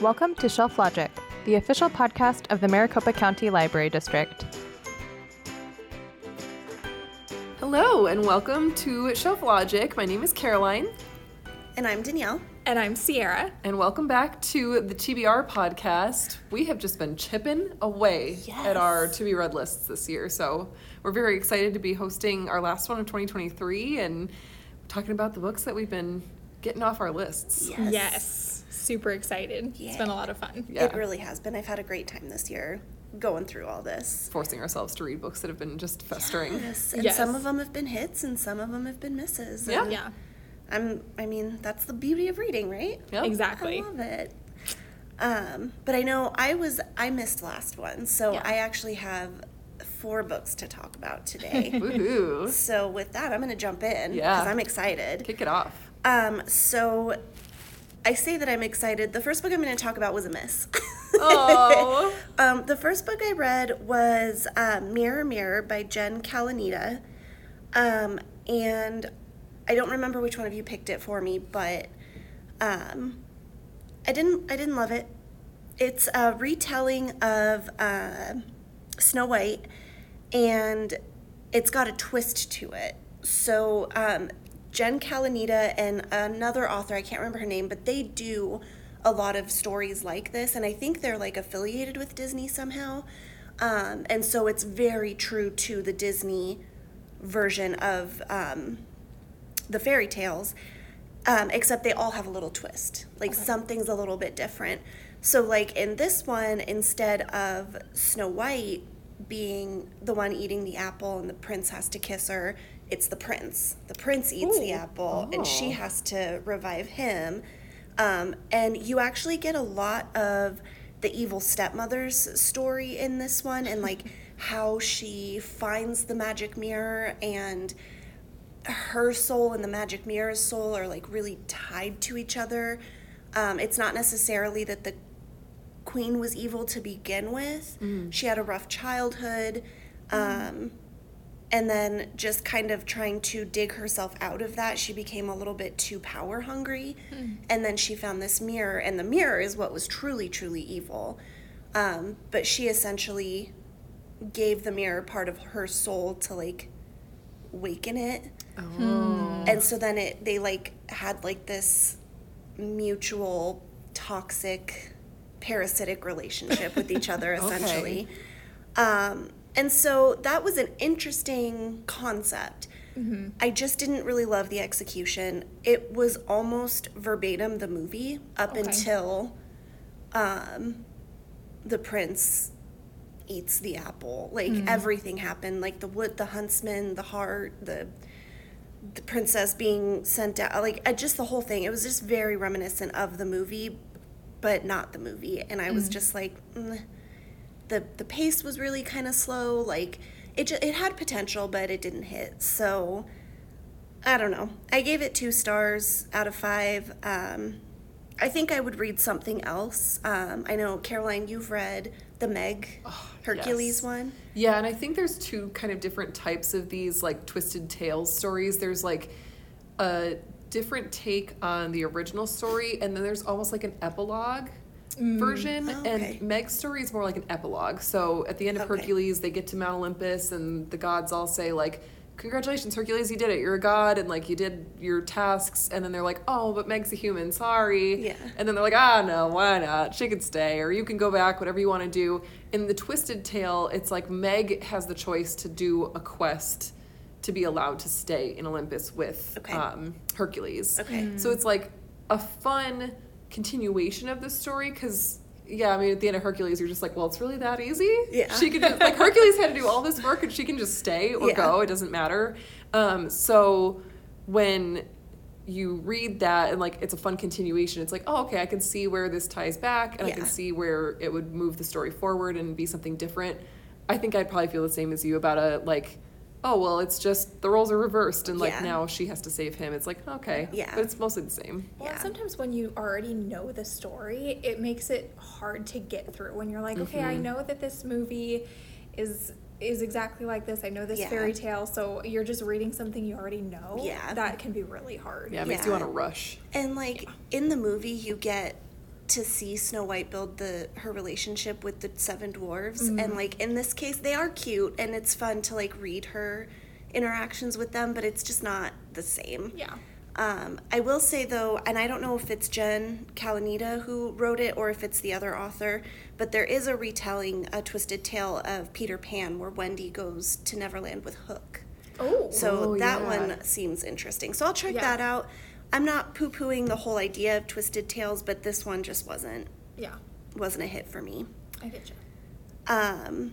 Welcome to Shelf Logic, the official podcast of the Maricopa County Library District. Hello, and welcome to Shelf Logic. My name is Caroline, And I'm Dannelle. And I'm Cierra. and welcome back to the TBR podcast. We have just been chipping away at our to be read lists this year, so we're very excited to be hosting our last one of 2023 and talking about the books that we've been getting off our lists. Yes. Super excited. It's been a lot of fun. Yeah. It really has been. I've had a great time this year going through all this. Forcing ourselves to read books that have been just festering. Yes, and Yes. some of them have been hits and some of them have been misses. Yeah. And Yeah, I'm I mean, that's the beauty of reading, right? Yep. exactly. I love it. Um, but I know I was I missed last one, so Yeah. I actually have four books to talk about today. Woohoo. so with that, I'm going to jump in Yeah. because I'm excited. Kick it off. Um, so I say that I'm excited. The first book I'm going to talk about was a miss. Oh. um, the first book I read was uh, Mirror Mirror by Jen Calonita. Um, and I don't remember which one of you picked it for me, but um, I didn't I didn't love it. It's a retelling of uh, Snow White, and it's got a twist to it. So um, Jen Calonita and another author, I can't remember her name, but they do a lot of stories like this, and I think they're like affiliated with Disney somehow. Um, and so it's very true to the Disney version of um, the fairy tales, um, except they all have a little twist. Like something's a little bit different. So, like in this one, instead of Snow White being the one eating the apple and the prince has to kiss her, it's the prince. The prince eats the Ooh. apple and she Oh. has to revive him. Um, and you actually get a lot of the evil stepmother's story in this one and like how she finds the magic mirror and her soul and the magic mirror's soul are like really tied to each other. Um, it's not necessarily that the queen was evil to begin with. She had a rough childhood. Um, and then just kind of trying to dig herself out of that, she became a little bit too power hungry. And then she found this mirror, and the mirror is what was truly, truly evil. Um, but she essentially gave the mirror part of her soul to like waken it. Oh. And so then it they like had like this mutual toxic parasitic relationship with each other Okay. essentially. Um, and so that was an interesting concept. I just didn't really love the execution. It was almost verbatim the movie up Okay. until um, the prince eats the apple. Like everything happened. Like the wood, the huntsman, the heart, the the princess being sent out. Like just the whole thing. It was just very reminiscent of the movie, but not the movie. And I was just like, mm. the the pace was really kind of slow. Like it just, it had potential, but it didn't hit. So I don't know. I gave it two stars out of five. Um, I think I would read something else. Um, I know Caroline, you've read the Meg Hercules yes. one. Yeah, and I think there's two kind of different types of these like twisted tales stories. There's like a different take on the original story, and then there's almost like an epilogue version. Oh, okay. And Meg's story is more like an epilogue. So at the end of Okay. Hercules, they get to Mount Olympus, and the gods all say like. Congratulations, Hercules, you did it. You're a god, and like you did your tasks. And then they're like, "Oh, but Meg's a human. Sorry." Yeah. And then they're like, ah, no, why not? She can stay, or you can go back, whatever you want to do. In the Twisted Tale, it's like Meg has the choice to do a quest to be allowed to stay in Olympus with Okay. um, Hercules. Okay. So it's like a fun continuation of the story because. Yeah, I mean, at the end of Hercules, you're just like, well, it's really that easy. Yeah. She could just, like, Hercules had to do all this work and she can just stay or Yeah. go. It doesn't matter. Um, so when you read that and like it's a fun continuation it's like oh okay i can see where this ties back and i can see where it would move the story forward and be something different i think i'd probably feel the same as you about a like oh well it's just the roles are reversed and like Yeah. now she has to save him it's like okay Yeah. but it's mostly the same Well, Yeah. sometimes when you already know the story, it makes it hard to get through. When you're like, okay, I Mm-hmm. know that this movie is is exactly like this. I know this Yeah. fairy tale, so you're just reading something you already know. Yeah. that can be really hard. yeah it makes you Yeah. want to rush And like in the movie, you get to see Snow White build the her relationship with the seven dwarves and like in this case they are cute and it's fun to like read her interactions with them but it's just not the same. Yeah. Um, I will say though, and I don't know if it's Jen Calonita who wrote it or if it's the other author, but there is a retelling, a twisted tale of Peter Pan where Wendy goes to Neverland with Hook. Oh. So Oh, that yeah. one seems interesting. So I'll check Yeah. that out. I'm not poo pooing the whole idea of twisted tales, but this one just wasn't yeah. wasn't a hit for me. I get you. Um,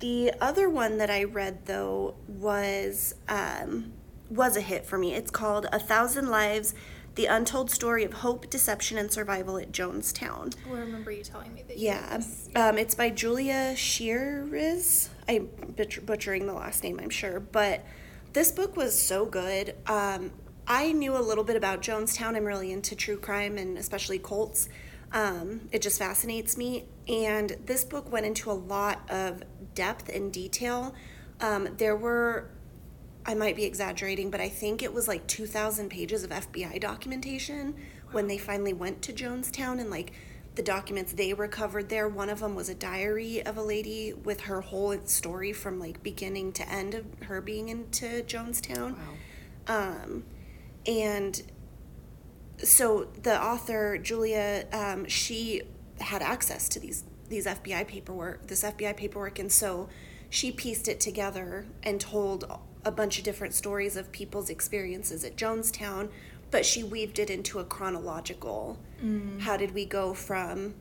the other one that I read though was um, was a hit for me. It's called A Thousand Lives: The Untold Story of Hope, Deception, and Survival at Jonestown. I remember you telling me that. You Yeah, this. um, it's by Julia Scheeres. I'm butcher- butchering the last name, I'm sure, but this book was so good. Um, I knew a little bit about Jonestown. I'm really into true crime and especially cults. Um, it just fascinates me. And this book went into a lot of depth and detail. Um, there were I might be exaggerating, but I think it was like 2,000 pages of FBI documentation when they finally went to Jonestown and like the documents they recovered there. One of them was a diary of a lady with her whole story from like beginning to end of her being into Jonestown. Um, and so the author Julia, um, she had access to these these FBI paperwork, this FBI paperwork, and so she pieced it together and told a bunch of different stories of people's experiences at Jonestown, but she weaved it into a chronological. How did we go from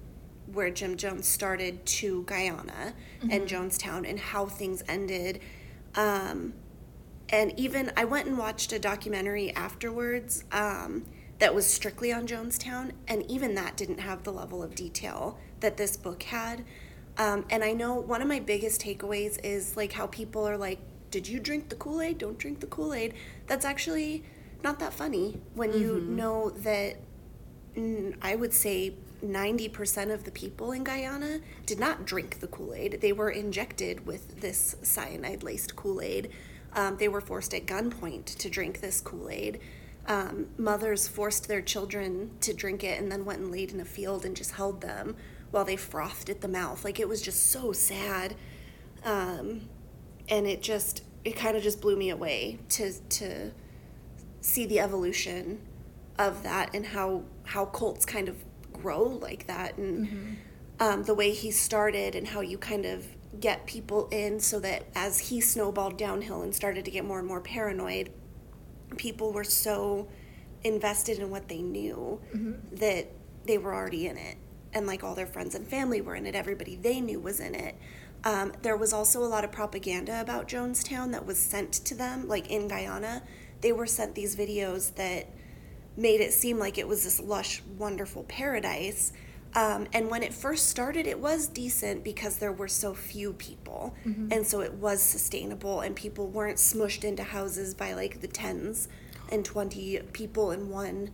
where Jim Jones started to Guyana and Jonestown, and how things ended. Um, and even I went and watched a documentary afterwards um, that was strictly on Jonestown, and even that didn't have the level of detail that this book had. Um, and I know one of my biggest takeaways is like how people are like, "Did you drink the Kool Aid? Don't drink the Kool Aid." That's actually not that funny when you know that I would say 90% of the people in Guyana did not drink the Kool Aid. They were injected with this cyanide laced Kool Aid. Um, they were forced at gunpoint to drink this Kool Aid. Um, mothers forced their children to drink it and then went and laid in a field and just held them while they frothed at the mouth. Like it was just so sad. Um, and it just, it kind of just blew me away to, to, see the evolution of that and how how cults kind of grow like that and um, the way he started and how you kind of get people in so that as he snowballed downhill and started to get more and more paranoid people were so invested in what they knew that they were already in it. And like all their friends and family were in it. Everybody they knew was in it. Um, there was also a lot of propaganda about jonestown that was sent to them like in guyana. They were sent these videos that made it seem like it was this lush wonderful paradise um, and when it first started it was decent because there were so few people. And so it was sustainable and people weren't smushed into houses by like the tens and 20 people in one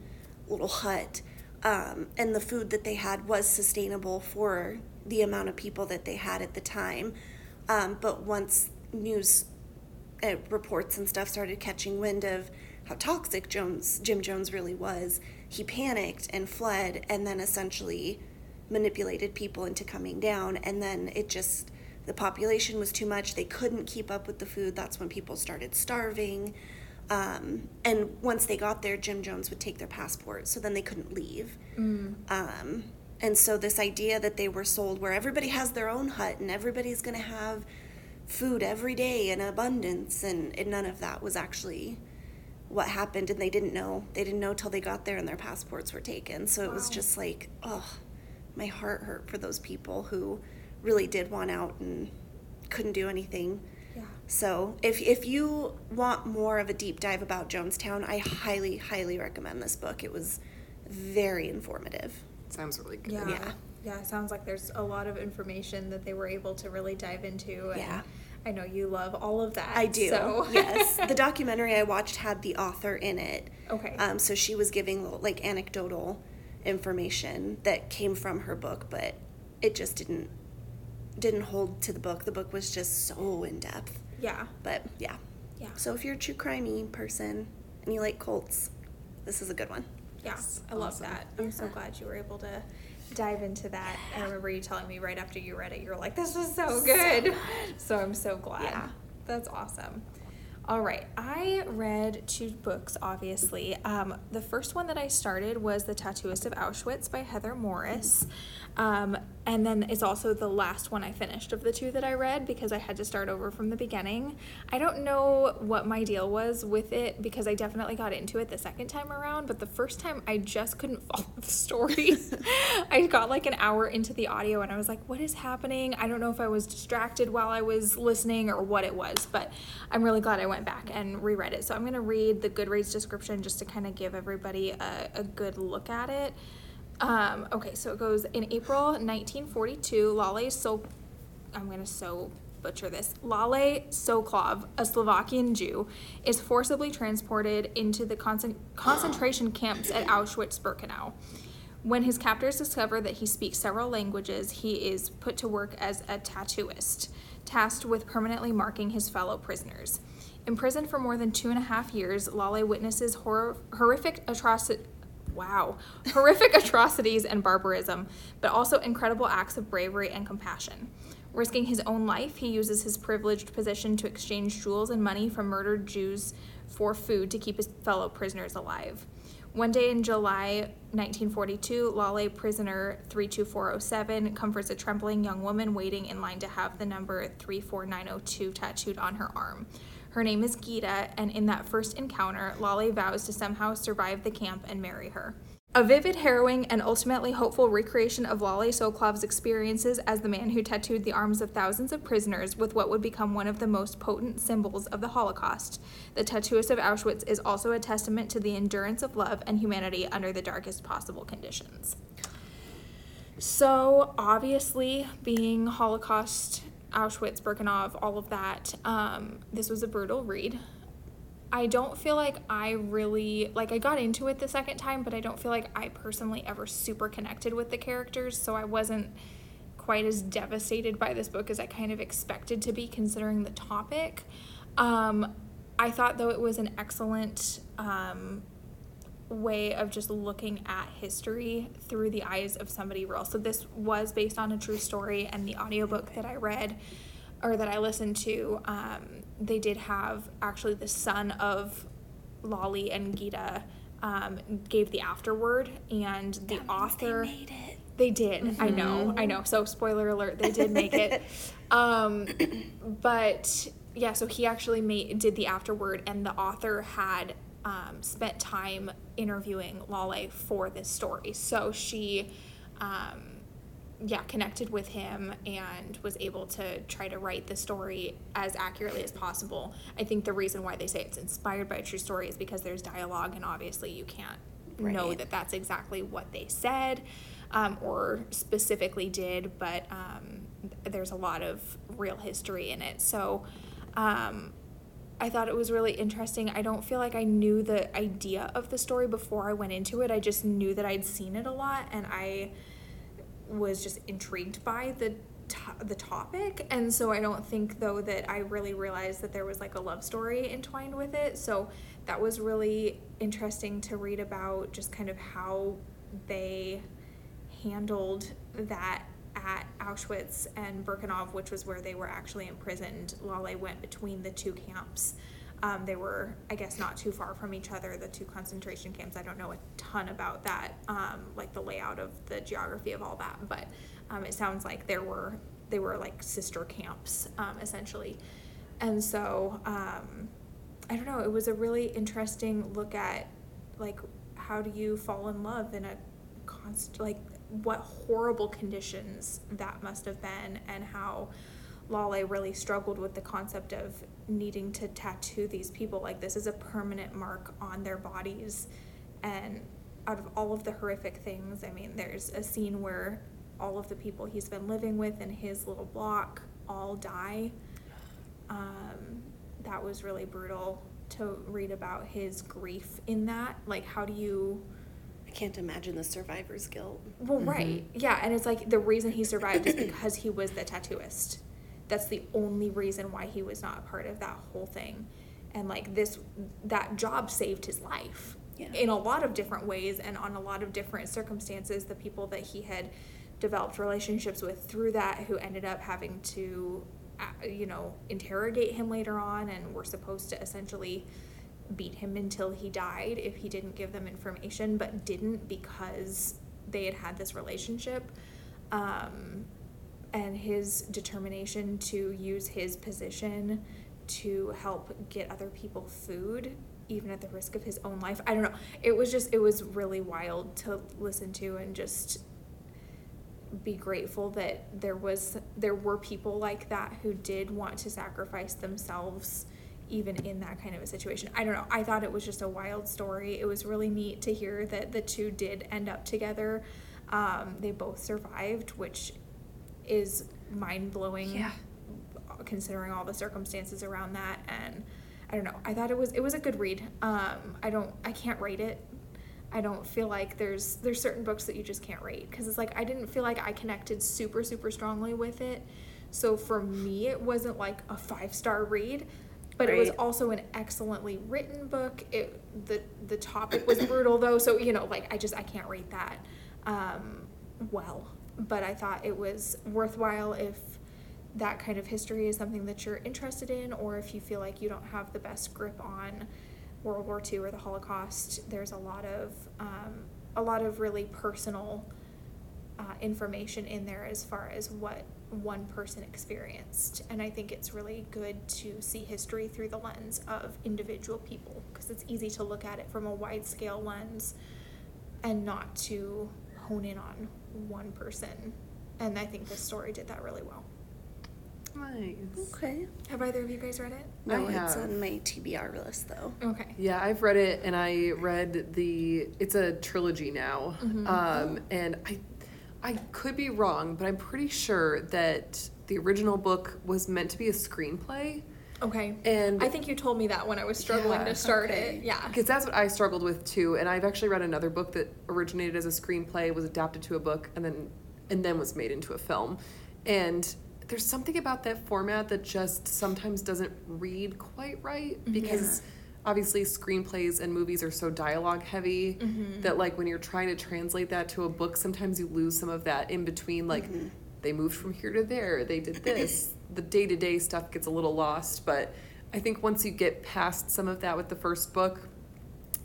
little hut. Um, and the food that they had was sustainable for the amount of people that they had at the time. Um, but once news uh, reports and stuff started catching wind of how toxic Jones Jim Jones really was, he panicked and fled, and then essentially manipulated people into coming down. And then it just the population was too much; they couldn't keep up with the food. That's when people started starving. Um, and once they got there, Jim Jones would take their passport, so then they couldn't leave. Um, and so this idea that they were sold where everybody has their own hut and everybody's going to have food every day in abundance and, and none of that was actually what happened and they didn't know they didn't know till they got there and their passports were taken so it was just like oh my heart hurt for those people who really did want out and couldn't do anything Yeah. so if, if you want more of a deep dive about jonestown i highly highly recommend this book it was very informative Sounds really good. Yeah. Yeah. yeah. it sounds like there's a lot of information that they were able to really dive into. And Yeah. I know you love all of that. I do. So. yes. The documentary I watched had the author in it. Okay. Um, so she was giving like anecdotal information that came from her book, but it just didn't didn't hold to the book. The book was just so in depth. yeah. But yeah. Yeah. So if you're a true crimey person and you like cults, this is a good one. Yeah, I love that. I'm so glad you were able to dive into that. I remember you telling me right after you read it, you were like, "This was so good." So, I'm so glad. Yeah. That's awesome. All right, I read two books, obviously. Um, the first one that I started was The Tattooist of Auschwitz by Heather Morris. Um, and then it's also the last one I finished of the two that I read because I had to start over from the beginning. I don't know what my deal was with it because I definitely got into it the second time around, but the first time I just couldn't follow the story. I got like an hour into the audio and I was like, what is happening? I don't know if I was distracted while I was listening or what it was, but I'm really glad I went back and reread it. So I'm going to read the Goodreads description just to kind of give everybody a, a good look at it. Um, okay, so it goes in April 1942, Lale so I'm gonna so butcher this. Lale Sokolov, a Slovakian Jew, is forcibly transported into the concent- concentration camps at Auschwitz-Birkenau. When his captors discover that he speaks several languages, he is put to work as a tattooist, tasked with permanently marking his fellow prisoners. Imprisoned for more than two and a half years, Lale witnesses hor- horrific atrocities wow, horrific atrocities and barbarism, but also incredible acts of bravery and compassion. Risking his own life, he uses his privileged position to exchange jewels and money from murdered Jews for food to keep his fellow prisoners alive. One day in July 1942, Lale prisoner 32407 comforts a trembling young woman waiting in line to have the number 34902 tattooed on her arm. Her name is Gita, and in that first encounter, Lale vows to somehow survive the camp and marry her. A vivid, harrowing, and ultimately hopeful recreation of Lale Sokolov's experiences as the man who tattooed the arms of thousands of prisoners with what would become one of the most potent symbols of the Holocaust. The Tattooist of Auschwitz is also a testament to the endurance of love and humanity under the darkest possible conditions. So, obviously, being Holocaust, Auschwitz, Birkenau, all of that, um, this was a brutal read. I don't feel like I really like I got into it the second time, but I don't feel like I personally ever super connected with the characters, so I wasn't quite as devastated by this book as I kind of expected to be considering the topic. Um, I thought though it was an excellent um, way of just looking at history through the eyes of somebody real. So this was based on a true story and the audiobook that I read or that I listened to, um, they did have actually the son of Lale and Gita um, gave the afterword, and the author. They made it. They did. I know. I know. So spoiler alert, they did make it. um, but yeah, so he actually made did the afterword, and the author had um, spent time interviewing Lale for this story. So she, um, yeah, connected with him and was able to try to write the story as accurately as possible. I think the reason why they say it's inspired by a true story is because there's dialogue, and obviously you can't know that that's exactly what they said um, or specifically did, but um, there's a lot of real history in it. So um, I thought it was really interesting. I don't feel like I knew the idea of the story before I went into it. I just knew that I'd seen it a lot, and I was just intrigued by the to- the topic and so i don't think though that i really realized that there was like a love story entwined with it so that was really interesting to read about just kind of how they handled that at auschwitz and birkenau which was where they were actually imprisoned lale went between the two camps um, they were, I guess, not too far from each other, the two concentration camps. I don't know a ton about that, um, like the layout of the geography of all that, but um, it sounds like there were they were like sister camps um, essentially, and so um, I don't know. It was a really interesting look at like how do you fall in love in a const like what horrible conditions that must have been, and how Lale really struggled with the concept of needing to tattoo these people. Like, this is a permanent mark on their bodies. And out of all of the horrific things, I mean, there's a scene where all of the people he's been living with in his little block all die. Um, that was really brutal to read about his grief in that. Like, how do you. I can't imagine the survivor's guilt. Well, right. Yeah, and it's like the reason he survived is because he was the tattooist. That's the only reason why he was not a part of that whole thing. And like this that job saved his life. Yeah. in a lot of different ways and on a lot of different circumstances. The people that he had developed relationships with through that, who ended up having to, uh, you know, interrogate him later on, and were supposed to essentially beat him until he died if he didn't give them information, but didn't because they had had this relationship. Um, and his determination to use his position to help get other people food even at the risk of his own life i don't know it was just it was really wild to listen to and just be grateful that there was there were people like that who did want to sacrifice themselves even in that kind of a situation i don't know i thought it was just a wild story it was really neat to hear that the two did end up together um, they both survived which is mind blowing. Yeah. Considering all the circumstances around that, and I don't know. I thought it was it was a good read. Um, I don't. I can't rate it. I don't feel like there's there's certain books that you just can't rate because it's like I didn't feel like I connected super super strongly with it. So for me, it wasn't like a five star read, but it was also an excellently written book. It the the topic was brutal though, so you know like I just I can't rate that um, well. But I thought it was worthwhile if that kind of history is something that you're interested in, or if you feel like you don't have the best grip on World War II or the Holocaust. There's a lot of um, a lot of really personal uh, information in there as far as what one person experienced, and I think it's really good to see history through the lens of individual people because it's easy to look at it from a wide scale lens and not to hone in on one person. And I think this story did that really well. Nice. Okay. Have either of you guys read it? No, I it's have. on my TBR list though. Okay. Yeah, I've read it, and I read the. It's a trilogy now, um, and I, I could be wrong, but I'm pretty sure that the original book was meant to be a screenplay, Okay. and I think you told me that when I was struggling Yeah, to start okay. it. Yeah. because that's what I struggled with too. And I've actually read another book that originated as a screenplay, was adapted to a book, and then and then was made into a film. And there's something about that format that just sometimes doesn't read quite right mm-hmm. because obviously screenplays and movies are so dialogue heavy that like when you're trying to translate that to a book, sometimes you lose some of that in between like they moved from here to there, they did this. the day-to-day stuff gets a little lost, but I think once you get past some of that with the first book,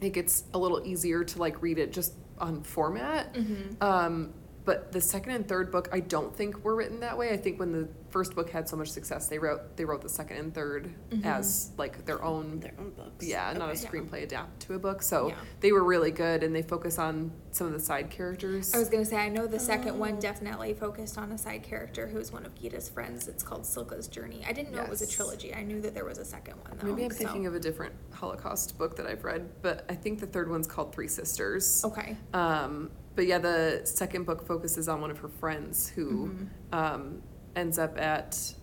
it gets a little easier to like read it just on format. Mm-hmm. Um, but the second and third book, I don't think were written that way. I think when the first book had so much success, they wrote they wrote the second and 3rd as like their own. Their own books. Yeah, not a Okay. Yeah. screenplay adapted to a book. So Yeah. they were really good, and they focus on some of the side characters. I was gonna say I know the second one definitely focused on a side character who was one of Gita's friends. It's called Cilka's Journey. I didn't know it was a trilogy. I knew that there was a second one though. Maybe I'm so- thinking of a different Holocaust book that I've read, but I think the third one's called Three Sisters. Okay. Um, but yeah, the second book focuses on one of her friends who Mm-hmm. um, ends up at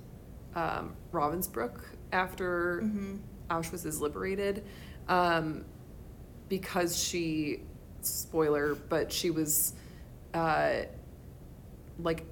um, Ravensbrück after Mm-hmm. Auschwitz is liberated um, because she, spoiler, but she was uh, like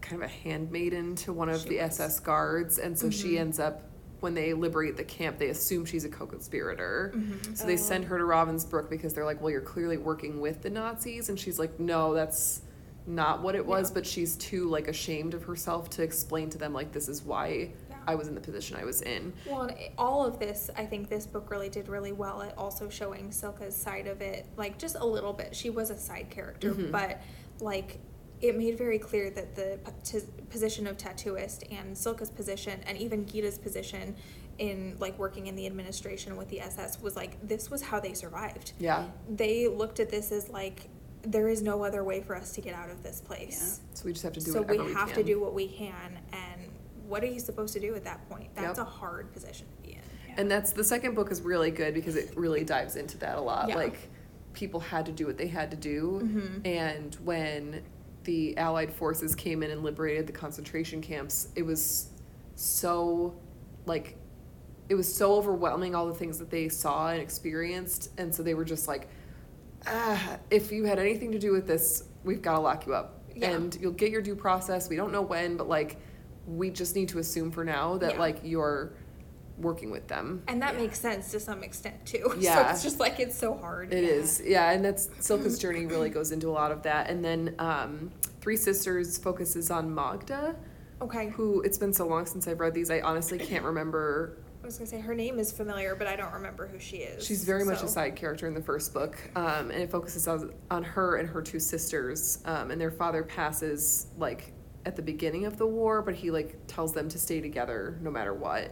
kind of a handmaiden to one of She the was. SS guards, and so she Mhm. ends up. When they liberate the camp, they assume she's a co-conspirator. Mhm. So they Oh. send her to Ravensbrück because they're like, well, you're clearly working with the Nazis. And she's like, no, that's not what it was. Yeah. But she's too like ashamed of herself to explain to them like, this is why. I was in the position I was in. Well, all of this, I think this book really did really well at also showing Cilka's side of it, like just a little bit. She was a side character, Mhm. but like it made very clear that the p- t- position of tattooist and Cilka's position and even Gita's position in like working in the administration with the SS was like this was how they survived. Yeah. They looked at this as like there is no other way for us to get out of this place. Yeah. So we just have to do so whatever we we have to do what we can and what are you supposed to do at that point? That's Yep. a hard position to be in. And that's the second book is really good because it really dives into that a lot. Yeah. Like people had to do what they had to do. Mhm. And when the Allied forces came in and liberated the concentration camps, it was so like it was so overwhelming all the things that they saw and experienced and so they were just like ah if you had anything to do with this we've got to lock you up Yeah. and you'll get your due process we don't know when but like we just need to assume for now that Yeah. like you're working with them. And that makes sense to some extent too. So Yeah. it's just like it's so hard. It Yeah. is, yeah, and that's Cilka's journey really goes into a lot of that. And then um, Three Sisters focuses on Magda, Okay. who it's been so long since I've read these, I honestly can't remember. I was gonna say her name is familiar, but I don't remember who she is. She's very much a side character in the first book, um, and it focuses on, on her and her two sisters. Um, and their father passes like at the beginning of the war, but he like tells them to stay together no matter what.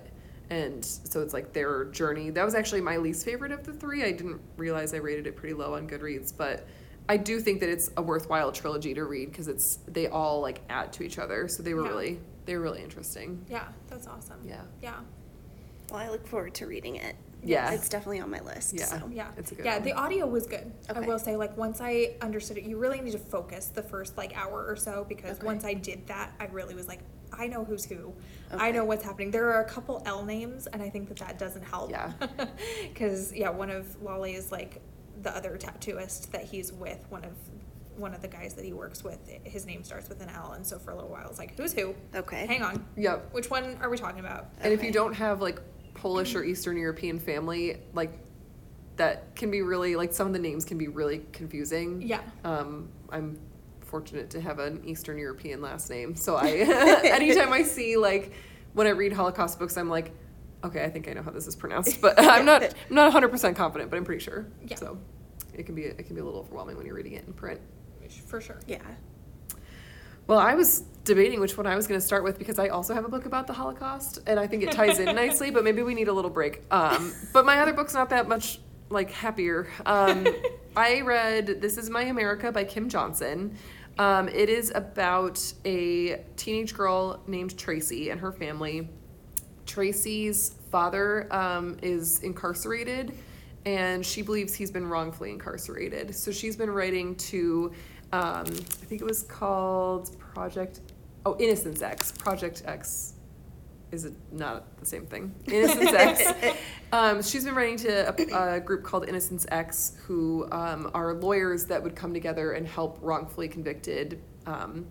And so it's like their journey. That was actually my least favorite of the three. I didn't realize I rated it pretty low on Goodreads, but I do think that it's a worthwhile trilogy to read because it's they all like add to each other. So they were Yeah. really they were really interesting. Yeah, that's awesome. Yeah. Yeah. Well, I look forward to reading it. Yeah. It's definitely on my list. Yeah. So. Yeah. It's a good Yeah, one. the audio was good. I will say, like, once I understood it, you really need to focus the first, like, hour or so because Okay. once I did that, I really was like, I know who's who. I know what's happening. There are a couple L names, and I think that that doesn't help. Yeah. Because, yeah, one of Lale is, like, the other tattooist that he's with, one of one of the guys that he works with, his name starts with an L, and so for a little while, it's like, who's who? Okay. Hang on. Yep. Which one are we talking about? And if you don't have like Polish or Eastern European family, like that can be really like some of the names can be really confusing. Yeah. Um, I'm fortunate to have an Eastern European last name, so I anytime I see like when I read Holocaust books, I'm like, okay, I think I know how this is pronounced, but I'm not I'm not 100 percent confident, but I'm pretty sure. Yeah. So it can be it can be a little overwhelming when you're reading it in print. For sure. Yeah. Well, I was debating which one I was going to start with because I also have a book about the Holocaust, and I think it ties in nicely. But maybe we need a little break. Um, but my other book's not that much like happier. Um, I read "This Is My America" by Kim Johnson. Um, it is about a teenage girl named Tracy and her family. Tracy's father um, is incarcerated, and she believes he's been wrongfully incarcerated. So she's been writing to, um, I think it was called Project, oh, Innocence X. Project X is it not the same thing? Innocence X. Um, she's been writing to a, a group called Innocence X, who um, are lawyers that would come together and help wrongfully convicted, um,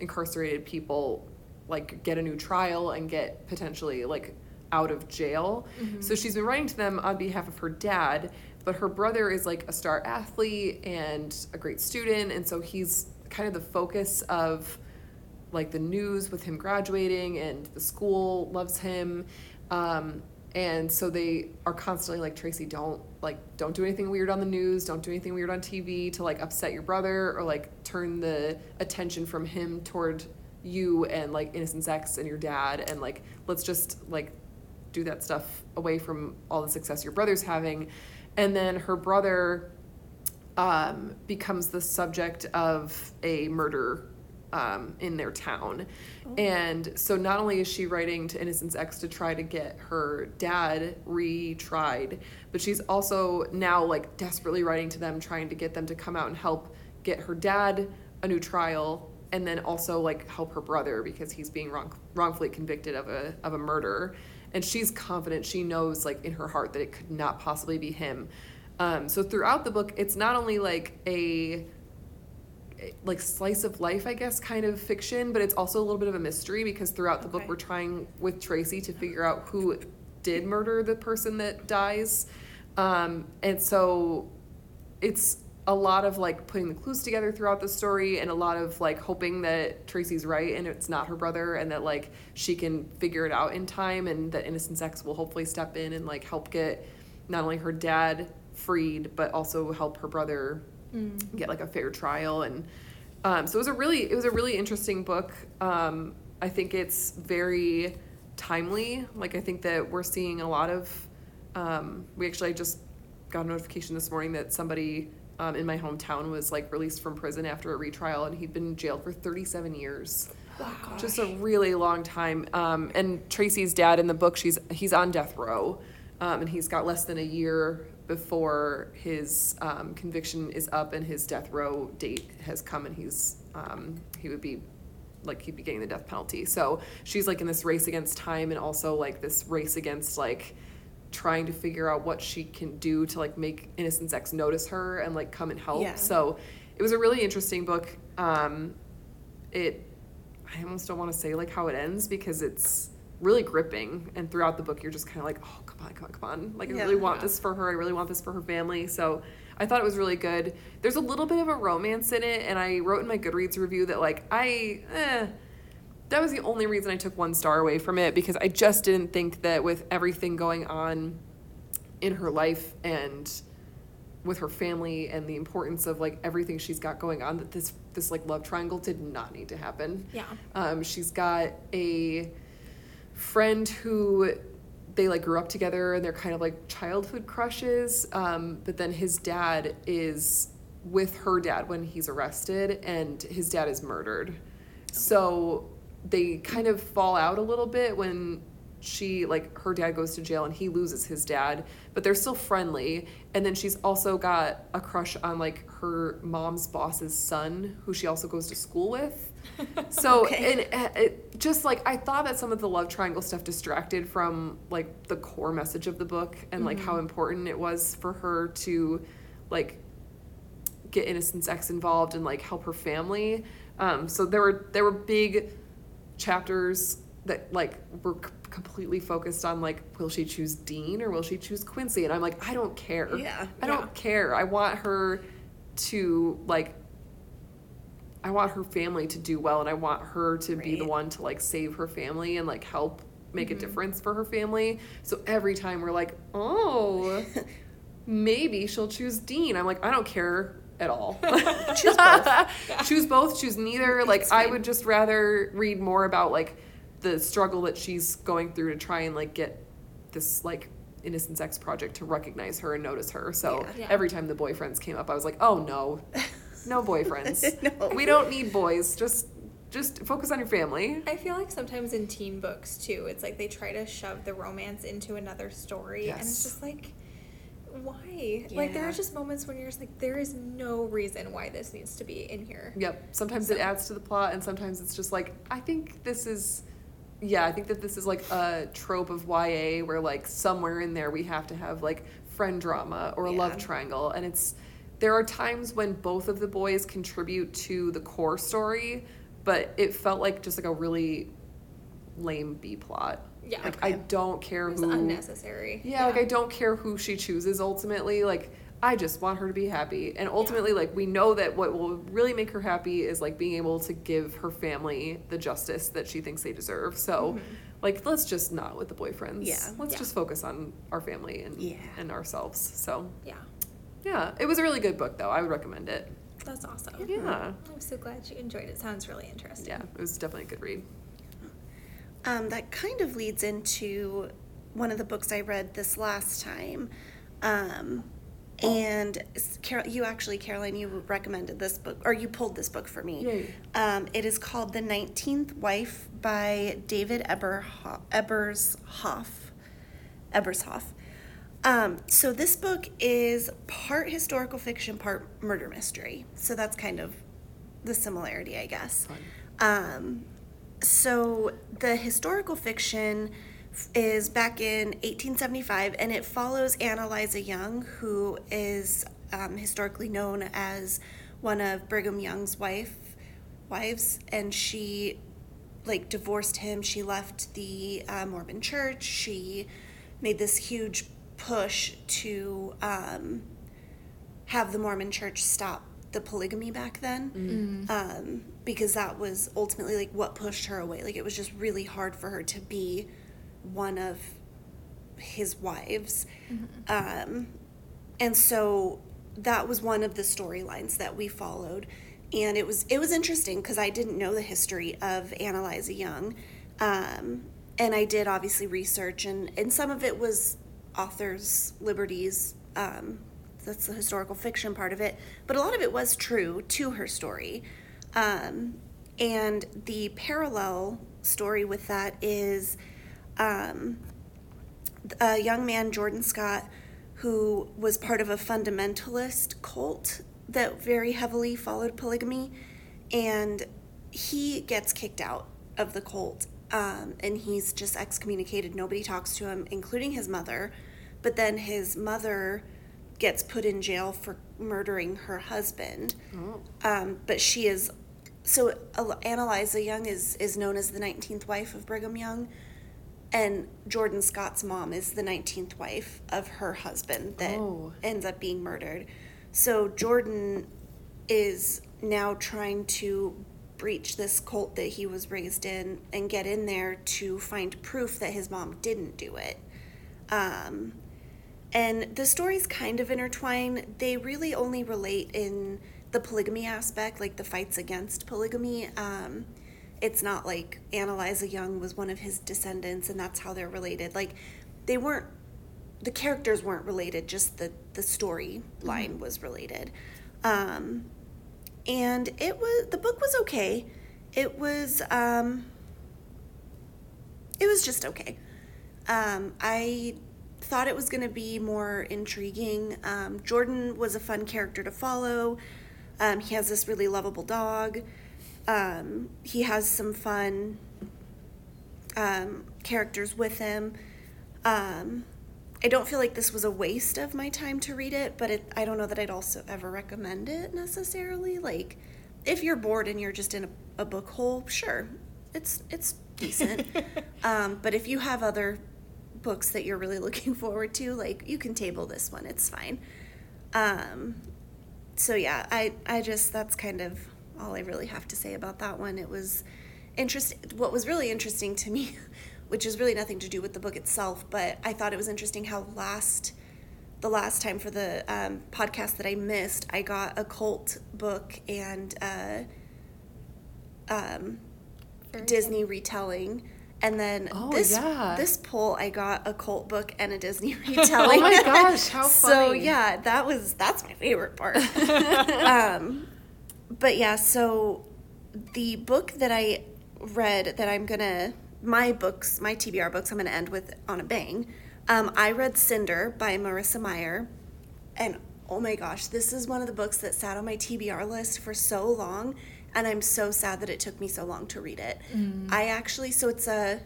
incarcerated people like get a new trial and get potentially like out of jail. So she's been writing to them on behalf of her dad, but her brother is like a star athlete and a great student, and so he's kind of the focus of like the news with him graduating and the school loves him. Um, and so they are constantly like tracy don't like don't do anything weird on the news. Don't do anything weird on tv to like upset your brother or like turn the attention from him toward you and like innocence x and your dad and like let's just like do that stuff away from all the success your brother's having and then her brother um, becomes the subject of a murder um, in their town. And so not only is she writing to Innocence X to try to get her dad retried, but she's also now like desperately writing to them trying to get them to come out and help get her dad a new trial and then also like help her brother because he's being wrong, wrongfully convicted of a of a murder. And she's confident she knows like in her heart that it could not possibly be him. Um, so throughout the book, it's not only like a like slice of life, I guess, kind of fiction, but it's also a little bit of a mystery because throughout the book we're trying with Tracy to figure out who did murder the person that dies. Um, and so it's a lot of like putting the clues together throughout the story and a lot of like hoping that Tracy's right and it's not her brother and that like she can figure it out in time and that Innocence X will hopefully step in and like help get not only her dad freed but also help her brother get like a fair trial. And um, so it was a really it was a really interesting book. Um, i think it's very timely. Like i think that we're seeing a lot of um, we actually just got a notification this morning that somebody um, in my hometown was like released from prison after a retrial and he'd been in jail for 37 years. Just a really long time. Um, and tracy's dad in the book she's he's on death row um, and he's got less than a year before his um, conviction is up and his death row date has come and he's um, he would be like he'd be getting the death penalty. So she's like in this race against time and also like this race against like trying to figure out what she can do to like make innocence x notice her and like come and help Yeah. so it was a really interesting book um, it i almost don't want to say like how it ends because it's really gripping. And throughout the book, you're just kind of like, oh, come on, come on, come on. Like, I Yeah. really want this for her. I really want this for her family. So I thought it was really good. There's a little bit of a romance in it, and I wrote in my Goodreads review that, like, I, eh, that was the only reason I took one star away from it because I just didn't think that with everything going on in her life and with her family and the importance of like everything she's got going on that this this like love triangle did not need to happen. Yeah. Um, she's got a friend who they like grew up together and they're kind of like childhood crushes. Um, but then his dad is with her dad when he's arrested and his dad is murdered. So they kind of fall out a little bit when she like her dad goes to jail and he loses his dad but they're still friendly. And then she's also got a crush on like her mom's boss's son who she also goes to school with. So Okay. and uh, it just like i thought that some of the love triangle stuff distracted from like the core message of the book and like how important it was for her to like get innocence x involved and like help her family. Um, so there were there were big chapters that like were c- completely focused on like will she choose dean or will she choose quincy? And i'm like i don't care. Yeah. i don't care. I want her to like i want her family to do well and i want her to be the one to like save her family and like help make a mm-hmm. difference for her family. So every time we're like oh maybe she'll choose dean. I'm like i don't care at all. Choose both. choose both choose neither. Like It's i would just rather read more about like the struggle that she's going through to try and like get this like innocence x project to recognize her and notice her. So Yeah. Yeah. every time the boyfriends came up i was like oh no. No boyfriends. No. we don't need boys. Just just focus on your family. I feel like sometimes in teen books too, it's like they try to shove the romance into another story, and it's just like, why? Like there are just moments when you're just like, there is no reason why this needs to be in here. Yep. Sometimes it adds to the plot, and sometimes it's just like I think this is, yeah, I think that this is like a trope of YA where like somewhere in there we have to have like friend drama or a love triangle, and it's there are times when both of the boys contribute to the core story, but it felt like just like a really lame B plot. Yeah. Like I don't care who. unnecessary. Yeah, like I don't care who she chooses ultimately. Like I just want her to be happy. And ultimately like we know that what will really make her happy is like being able to give her family the justice that she thinks they deserve. So mm-hmm. like let's just not with the boyfriends. Yeah. Let's Yeah. just focus on our family and Yeah. and ourselves. So Yeah, yeah, it was a really good book though. I would recommend it. that's awesome. Yeah. I'm so glad you enjoyed it. Sounds really interesting. Yeah, it was definitely a good read. Um, that kind of leads into one of the books I read this last time. Um, and Carol, you actually, Caroline, you recommended this book, or you pulled this book for me. Yay. Um, it is called The Nineteenth Wife by David Eberho- Ebershoff. Ebershoff. Um, so this book is part historical fiction, part murder mystery. So that's kind of the similarity, I guess. Um, so the historical fiction is back in 1875, and it follows Ann Eliza Young, who is um, historically known as one of Brigham Young's wife wives, and she like divorced him. She left the uh, Mormon Church. She made this huge push to um, have the Mormon Church stop the polygamy back then, um, because that was ultimately like what pushed her away. Like it was just really hard for her to be one of his wives, um, and so that was one of the storylines that we followed, and it was it was interesting because I didn't know the history of Ann Eliza Young, um, and I did obviously research, and and some of it was authors' liberties. Um, that's the historical fiction part of it, but a lot of it was true to her story. Um, and the parallel story with that is um, a young man, Jordan Scott, who was part of a fundamentalist cult that very heavily followed polygamy, and he gets kicked out of the cult, um, and he's just excommunicated. Nobody talks to him, including his mother. But then his mother gets put in jail for murdering her husband. Oh. Um, but she is so Ann Eliza Young is is known as the 19th wife of Brigham Young, and Jordan Scott's mom is the 19th wife of her husband that Oh. ends up being murdered. So Jordan is now trying to breach this cult that he was raised in and get in there to find proof that his mom didn't do it. Um, and the stories kind of intertwine. They really only relate in the polygamy aspect, like the fights against polygamy. Um, it's not like Ann Eliza Young was one of his descendants and that's how they're related. Like, they weren't, the characters weren't related, just the, the storyline was related. Um, and it was, the book was okay. It was, um, it was just okay. Um, I thought it was going to be more intriguing. Um, Jordan was a fun character to follow. Um, he has this really lovable dog. Um, he has some fun um, characters with him. Um, I don't feel like this was a waste of my time to read it, but it, I don't know that I'd also ever recommend it necessarily. Like, if you're bored and you're just in a, a book hole, sure, it's it's decent. um, but if you have other books that you're really looking forward to, like you can table this one. It's fine. Um, so yeah, I I just that's kind of all I really have to say about that one. It was interesting. What was really interesting to me, which is really nothing to do with the book itself, but I thought it was interesting how last the last time for the um, podcast that I missed, I got a cult book and uh, um, Disney retelling. And then Oh, this yeah. this poll, I got a cult book and a Disney retelling. Oh my gosh, how So yeah, that was that's my favorite part. um, but yeah, so the book that I read that I'm gonna my books, my TBR books, I'm gonna end with on a bang. Um, I read Cinder by Marissa Meyer, and oh my gosh, this is one of the books that sat on my TBR list for so long, and I'm so sad that it took me so long to read it. I actually, so it's a,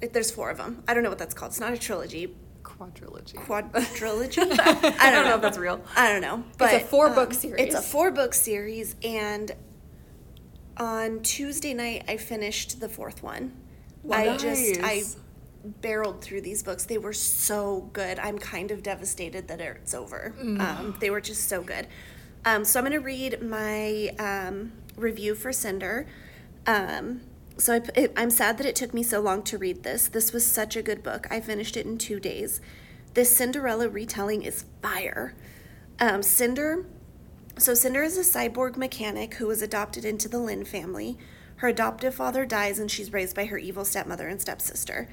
it, there's four of them. I don't know what that's called. It's not a trilogy, Quadrilogy. quadrilogy. I don't know if that's real. I don't know, but it's a four-book um, series. It's a four book series, and on Tuesday night I finished the fourth one. I just I barreled through these books. They were so good. I'm kind of devastated that it's over. Um, they were just so good. Um, so I'm going to read my um, review for Cinder. Um, so I, I'm sad that it took me so long to read this. This was such a good book. I finished it in two days. This Cinderella retelling is fire. Um, Cinder so Cinder is a cyborg mechanic who was adopted into the Linh family. Her adoptive father dies and she's raised by her evil stepmother and stepsister.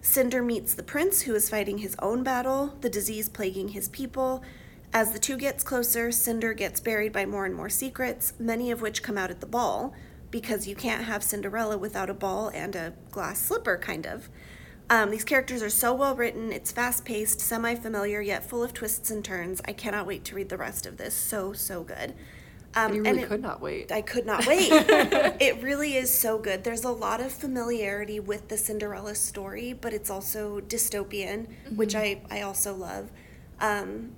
Cinder meets the prince who is fighting his own battle, the disease plaguing his people. As the two gets closer, Cinder gets buried by more and more secrets, many of which come out at the ball, because you can't have Cinderella without a ball and a glass slipper, kind of. Um, these characters are so well written, it's fast paced, semi familiar, yet full of twists and turns. I cannot wait to read the rest of this. So, so good. Um, You and really it- could not wait. I could not wait. it really is so good. There's a lot of familiarity with the Cinderella story, but it's also dystopian, which I, I also love. Um,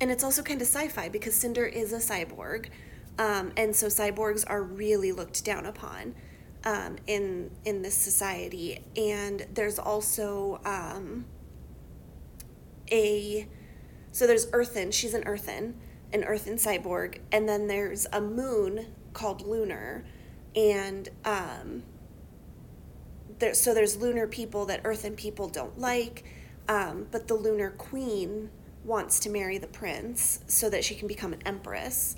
and it's also kind of sci fi because Cinder is a cyborg. Um, and so cyborgs are really looked down upon um, in, in this society. And there's also um, a so there's Earthen, she's an Earthen, an Earthen cyborg, and then there's a moon called Lunar, and um, there, so there's lunar people that Earthen people don't like, um, but the Lunar Queen wants to marry the prince so that she can become an empress.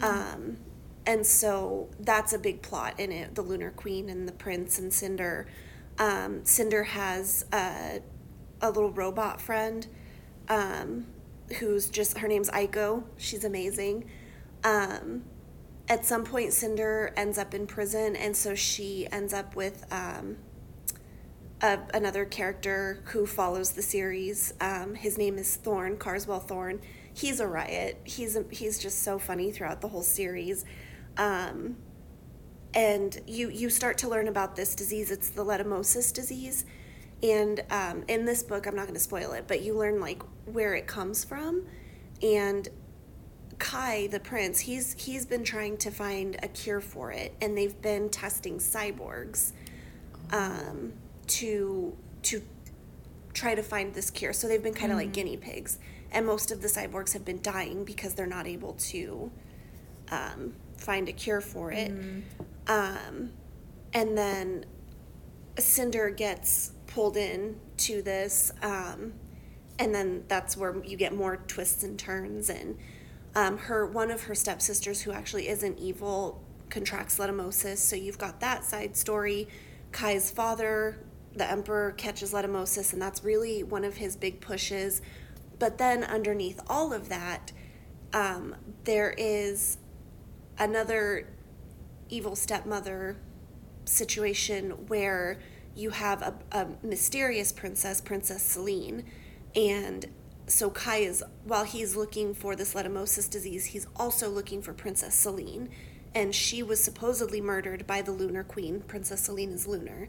Um, and so that's a big plot in it the Lunar Queen and the prince and Cinder. Um, Cinder has a, a little robot friend um, who's just, her name's Iko. She's amazing. Um, at some point, Cinder ends up in prison, and so she ends up with um, a, another character who follows the series. Um, his name is Thorne, Carswell Thorne. He's a riot. He's a, he's just so funny throughout the whole series. Um, and you you start to learn about this disease. It's the letumosis disease, and um, in this book, I'm not going to spoil it, but you learn like where it comes from, and Kai, the prince, he's he's been trying to find a cure for it, and they've been testing cyborgs. Um, to to try to find this cure. So they've been kind of like guinea pigs, and most of the cyborgs have been dying because they're not able to um, find a cure for it. Um, and then Cinder gets pulled in to this, um, and then that's where you get more twists and turns. And um, her one of her stepsisters, who actually isn't evil, contracts letumosis. So you've got that side story. Kai's father, the emperor, catches letumosis, and that's really one of his big pushes. But then underneath all of that, um, there is another evil stepmother situation where you have a, a mysterious princess, Princess Selene, and so Kai is while he's looking for this letumosis disease, he's also looking for Princess Selene, and she was supposedly murdered by the Lunar Queen. Princess Selene is lunar,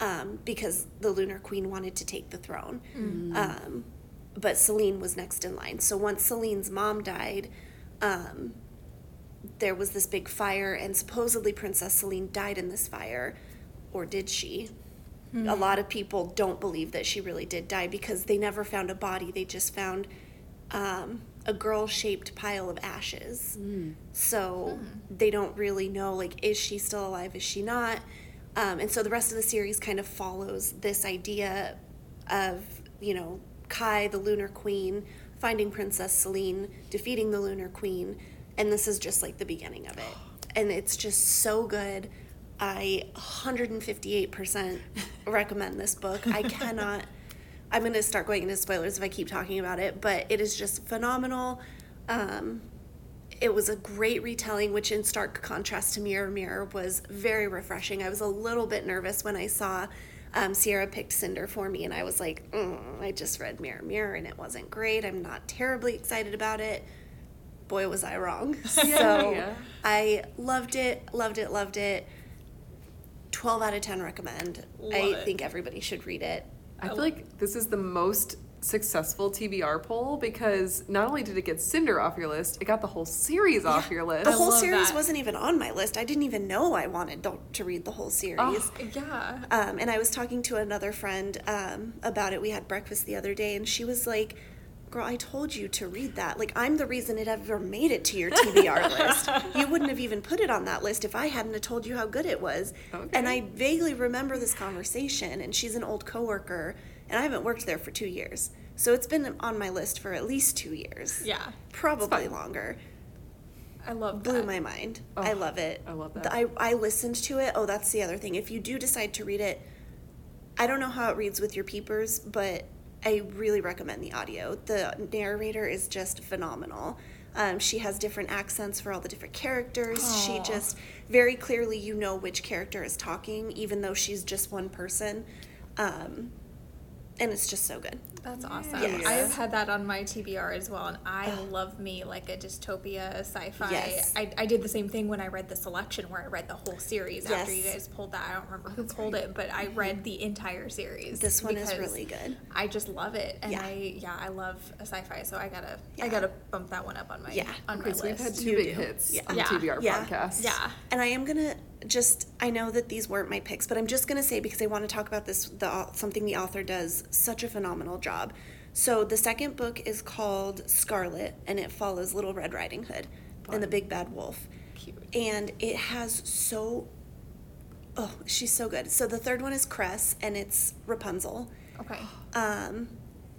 um, because the Lunar Queen wanted to take the throne, um, but Selene was next in line. So once Selene's mom died. Um, there was this big fire, and supposedly Princess Selene died in this fire, or did she? A lot of people don't believe that she really did die because they never found a body. They just found um, a girl-shaped pile of ashes. So they don't really know like is she still alive? Is she not? Um, and so the rest of the series kind of follows this idea of you know Kai, the Lunar Queen, finding Princess Selene, defeating the Lunar Queen, and this is just like the beginning of it. And it's just so good. I 158% recommend this book. I cannot. I'm going to start going into spoilers if I keep talking about it, but it is just phenomenal. Um, it was a great retelling, which in stark contrast to Mirror Mirror was very refreshing. I was a little bit nervous when I saw um, Cierra picked Cinder for me, and I was like, mm, I just read Mirror Mirror and it wasn't great. I'm not terribly excited about it. Boy, was I wrong. so yeah. I loved it, loved it, loved it. 12 out of 10 recommend. Love I it. think everybody should read it. I feel like this is the most successful TBR poll because not only did it get Cinder off your list, it got the whole series off your list. The whole series that. wasn't even on my list. I didn't even know I wanted to- to read the whole series. Oh. Yeah. Um, and I was talking to another friend um, about it. We had breakfast the other day, and she was like, Girl, I told you to read that. Like, I'm the reason it ever made it to your TBR list. You wouldn't have even put it on that list if I hadn't have told you how good it was. Okay. And I vaguely remember this conversation, and she's an old coworker, and I haven't worked there for two years. So it's been on my list for at least two years. Yeah. Probably longer. I love Blew that. my mind. I Oh, love it. I love that. I, I listened to it. Oh, that's the other thing. If you do decide to read it, I don't know how it reads with your peepers, but I really recommend the audio. The narrator is just phenomenal. Um, she has different accents for all the different characters. She just very clearly you know which character is talking, even though she's just one person. Um, and it's just so good. That's awesome. Yes. I've had that on my TBR as well, and I love me like a dystopia sci-fi. Yes. I, I did the same thing when I read the selection, where I read the whole series after you guys pulled that. I don't remember who pulled it, but I read mm-hmm. the entire series. This one is really good. I just love it, and Yeah. I yeah I love a sci-fi, so I gotta Yeah. I gotta bump that one up on my Yeah. on Okay, my so we've had two You big do. hits Yeah. on Yeah. TBR Yeah. podcast. yeah. And I am gonna just I know that these weren't my picks, but I'm just gonna say because I want to talk about this the something the author does such a phenomenal job. So the second book is called Scarlet, and it follows Little Red Riding Hood and the Big Bad Wolf. Cute. And it has so oh she's so good. So the third one is Cress, and it's Rapunzel. Okay. Um,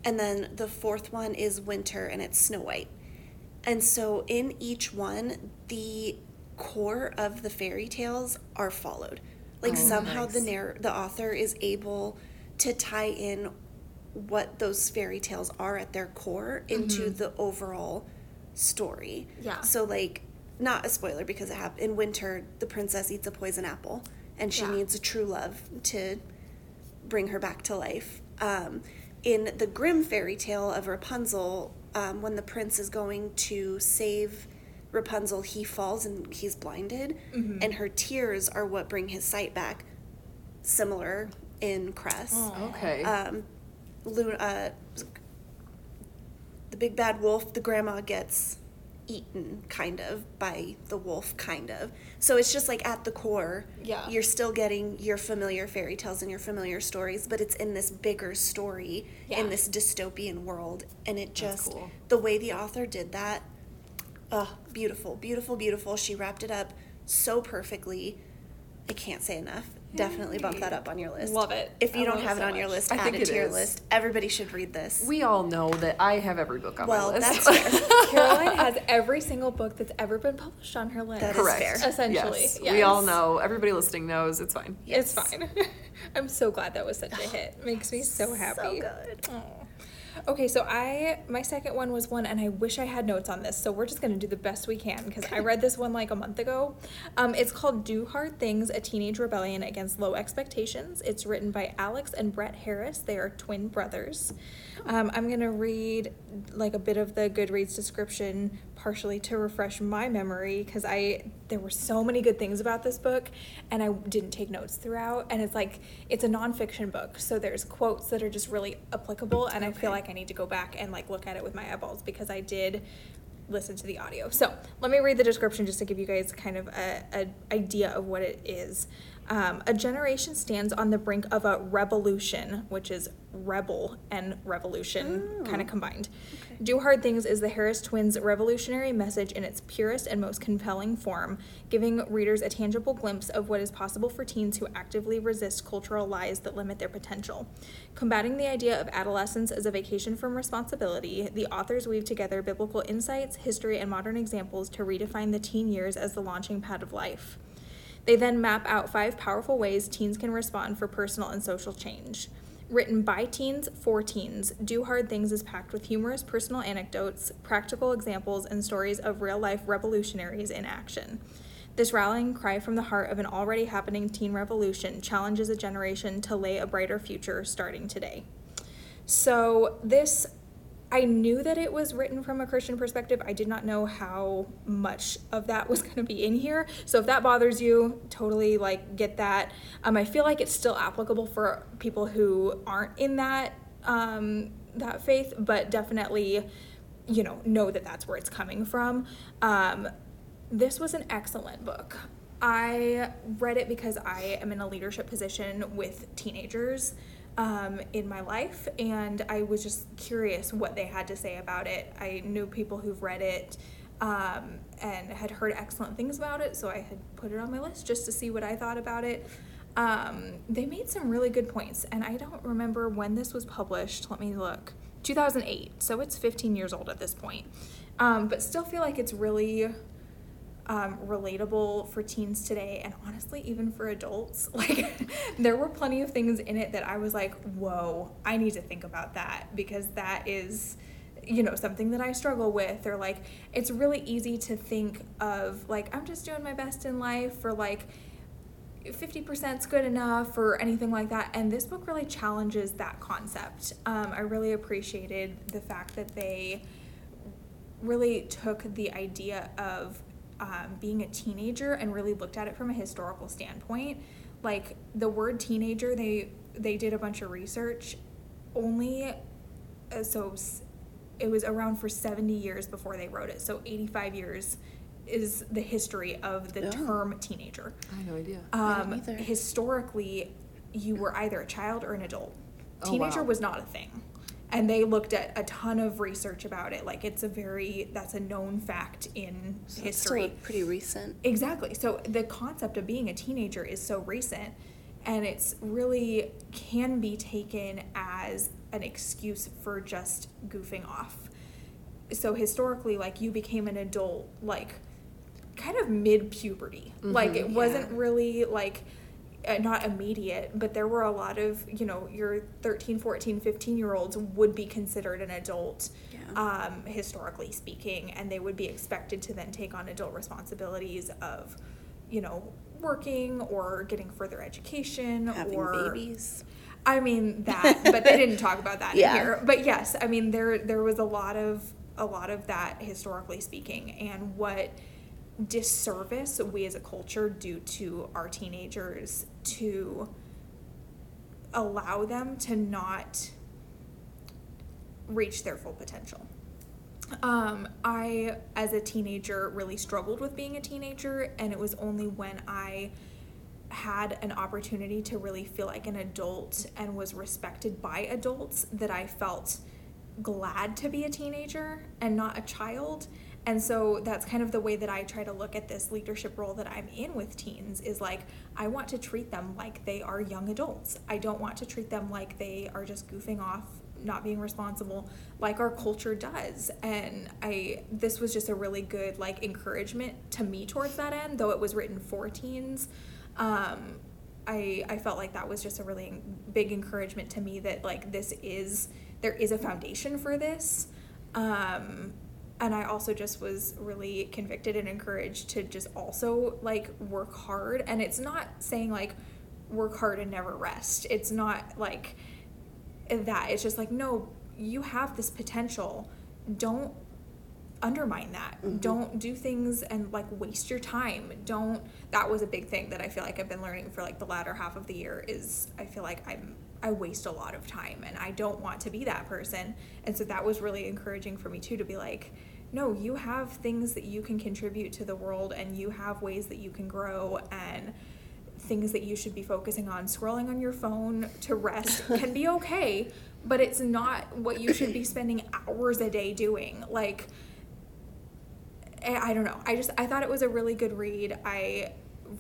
and then the fourth one is Winter, and it's Snow White. And so in each one, the core of the fairy tales are followed. Like Oh, somehow the narr- the author is able to tie in what those fairy tales are at their core into the overall story. Yeah. So like not a spoiler because it happened in winter the princess eats a poison apple and she Yeah. needs a true love to bring her back to life. Um, in the Grimm fairy tale of Rapunzel, um, when the prince is going to save Rapunzel, he falls and he's blinded, and her tears are what bring his sight back. Similar in Cress. Okay. Um, Lu- uh, the big bad wolf, the grandma gets eaten kind of by the wolf kind of so it's just like at the core Yeah. you're still getting your familiar fairy tales and your familiar stories but it's in this bigger story Yeah. in this dystopian world and it just cool. the way the author did that oh beautiful beautiful beautiful she wrapped it up so perfectly i can't say enough definitely bump that up on your list Love it. if you I don't love it have it so on your much. list I add think it it to your is. list everybody should read this We all know that I have every book on well my list. Well, that's fair Caroline has every single book that's ever been published on her list. That is Correct. fair. Essentially, Yes. We all know. Everybody listening knows. It's fine. It's fine. I'm so glad that was such a hit. Makes me so happy. so good Aw. Okay, so I my second one was one, and I wish I had notes on this. So we're just gonna do the best we can because I read this one like a month ago. Um, it's called "Do Hard Things: A Teenage Rebellion Against Low Expectations." It's written by Alex and Brett Harris. They are twin brothers. Um, I'm gonna read like a bit of the Goodreads description, partially to refresh my memory because I there were so many good things about this book, and I didn't take notes throughout. And it's like it's a nonfiction book, so there's quotes that are just really applicable, and I feel like I need to go back and like look at it with my eyeballs because I did listen to the audio. So let me read the description just to give you guys kind of a, a idea of what it is. Um, a generation stands on the brink of a revolution, which is rebel and revolution kind of combined. Do Hard Things is the Harris twins' revolutionary message in its purest and most compelling form, giving readers a tangible glimpse of what is possible for teens who actively resist cultural lies that limit their potential. Combating the idea of adolescence as a vacation from responsibility, the authors weave together biblical insights, history, and modern examples to redefine the teen years as the launching pad of life. They then map out five powerful ways teens can respond for personal and social change. Written by teens for teens, Do Hard Things is packed with humorous personal anecdotes, practical examples, and stories of real life revolutionaries in action. This rallying cry from the heart of an already happening teen revolution challenges a generation to lay a brighter future starting today. So, this I knew that it was written from a Christian perspective. I did not know how much of that was going to be in here. So if that bothers you, totally like get that. Um, I feel like it's still applicable for people who aren't in that um, that faith, but definitely, you know, know that that's where it's coming from. Um, this was an excellent book. I read it because I am in a leadership position with teenagers um, in my life, and I was just curious what they had to say about it. I knew people who've read it um, and had heard excellent things about it, so I had put it on my list just to see what I thought about it. Um, they made some really good points, and I don't remember when this was published. Let me look. 2008, so it's 15 years old at this point. Um, but still feel like it's really um, relatable for teens today and honestly even for adults. Like there were plenty of things in it that i was like whoa i need to think about that because that is you know something that i struggle with or like it's really easy to think of like i'm just doing my best in life or like 50% is good enough or anything like that. And this book really challenges that concept. Um, i really appreciated the fact that they really took the idea of um, being a teenager and really looked at it from a historical standpoint. Like the word teenager, they they did a bunch of research. Only uh, so it was around for seventy years before they wrote it. So eighty five years is the history of the Oh. term teenager. I had no idea. Um, either. historically, you were either a child or an adult. Oh, Teenager wow. was not a thing. And they looked at a ton of research about it. Like it's a very that's a known fact in It's history. pretty recent. Exactly. So the concept of being a teenager is so recent and it's really can be taken as an excuse for just goofing off. So historically like you became an adult like kind of mid puberty. Like mm-hmm. it wasn't really like uh, not immediate, but there were a lot of, you know, your 13, 14, 15 year olds would be considered an adult Yeah. um, historically speaking, and they would be expected to then take on adult responsibilities of, you know, working or getting further education Having or babies. I mean that, but they didn't talk about that Yeah. here. But yes, I mean there there was a lot of a lot of that historically speaking, and what disservice we as a culture do to our teenagers to allow them to not reach their full potential. Um, I, as a teenager, really struggled with being a teenager, and it was only when I had an opportunity to really feel like an adult and was respected by adults that I felt glad to be a teenager and not a child. And so that's kind of the way that I try to look at this leadership role that I'm in with teens is like I want to treat them like they are young adults. I don't want to treat them like they are just goofing off, not being responsible like our culture does. And I this was just a really good like encouragement to me towards that end, though it was written for teens. Um, I, I felt like that was just a really big encouragement to me that like this is there is a foundation for this um, and i also just was really convicted and encouraged to just also like work hard. And it's not saying like work hard and never rest. It's not like that. It's just like no you have this potential. Don't undermine that. Mm-hmm. don't do things and like waste your time. Don't that was a big thing that i feel like i've been learning for like the latter half of the year is i feel like i'm i waste a lot of time and i don't want to be that person. And so that was really encouraging for me too to be like no you have things that you can contribute to the world and you have ways that you can grow and things that you should be focusing on scrolling on your phone to rest can be okay but it's not what you should be spending hours a day doing like I don't know. I just I thought it was a really good read. I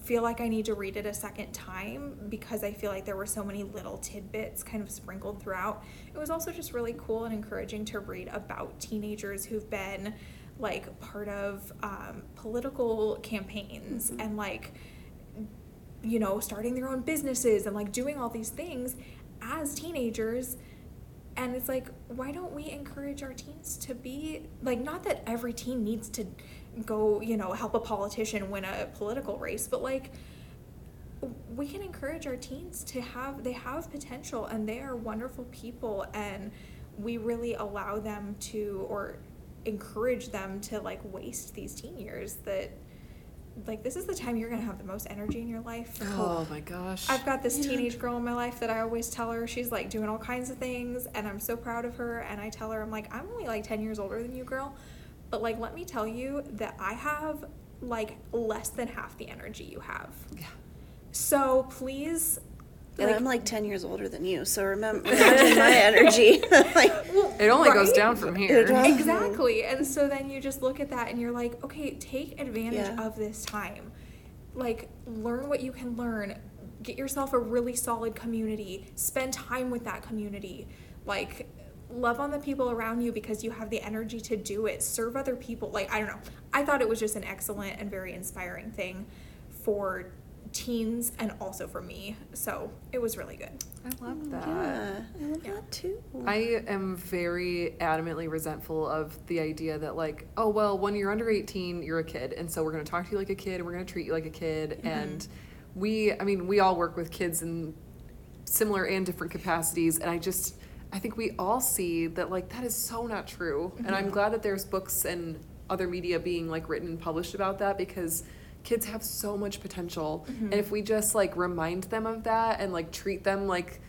feel like I need to read it a second time because I feel like there were so many little tidbits kind of sprinkled throughout. It was also just really cool and encouraging to read about teenagers who've been like part of um, political campaigns and like you know starting their own businesses and like doing all these things as teenagers and it's like why don't we encourage our teens to be like not that every teen needs to go you know help a politician win a political race but like we can encourage our teens to have they have potential and they are wonderful people and we really allow them to or encourage them to like waste these teen years that like this is the time you're going to have the most energy in your life. Oh my gosh. I've got this teenage girl in my life that I always tell her she's like doing all kinds of things and I'm so proud of her and I tell her I'm like I'm only like 10 years older than you girl but like let me tell you that I have like less than half the energy you have. Yeah. So please And like, I'm like 10 years older than you, so remember my energy. like, it only goes down from here. Exactly. And so then you just look at that and you're like, okay, take advantage Yeah. of this time. Like, learn what you can learn. Get yourself a really solid community. Spend time with that community. Like, love on the people around you because you have the energy to do it. Serve other people. Like, I don't know. I thought it was just an excellent and very inspiring thing for teens and also for me. So it was really good. I love mm, that. yeah, I love Yeah. that too. I am very adamantly resentful of the idea that like, oh well, when you're under 18, you're a kid, and so we're gonna talk to you like a kid, and we're gonna treat you like a kid, mm-hmm. and we, I mean, we all work with kids in similar and different capacities, and I just, I think we all see that like that is so not true, and I'm mm-hmm. glad that there's books and other media being like written and published about that because kids have so much potential, mm-hmm. and if we just like remind them of that and like treat them like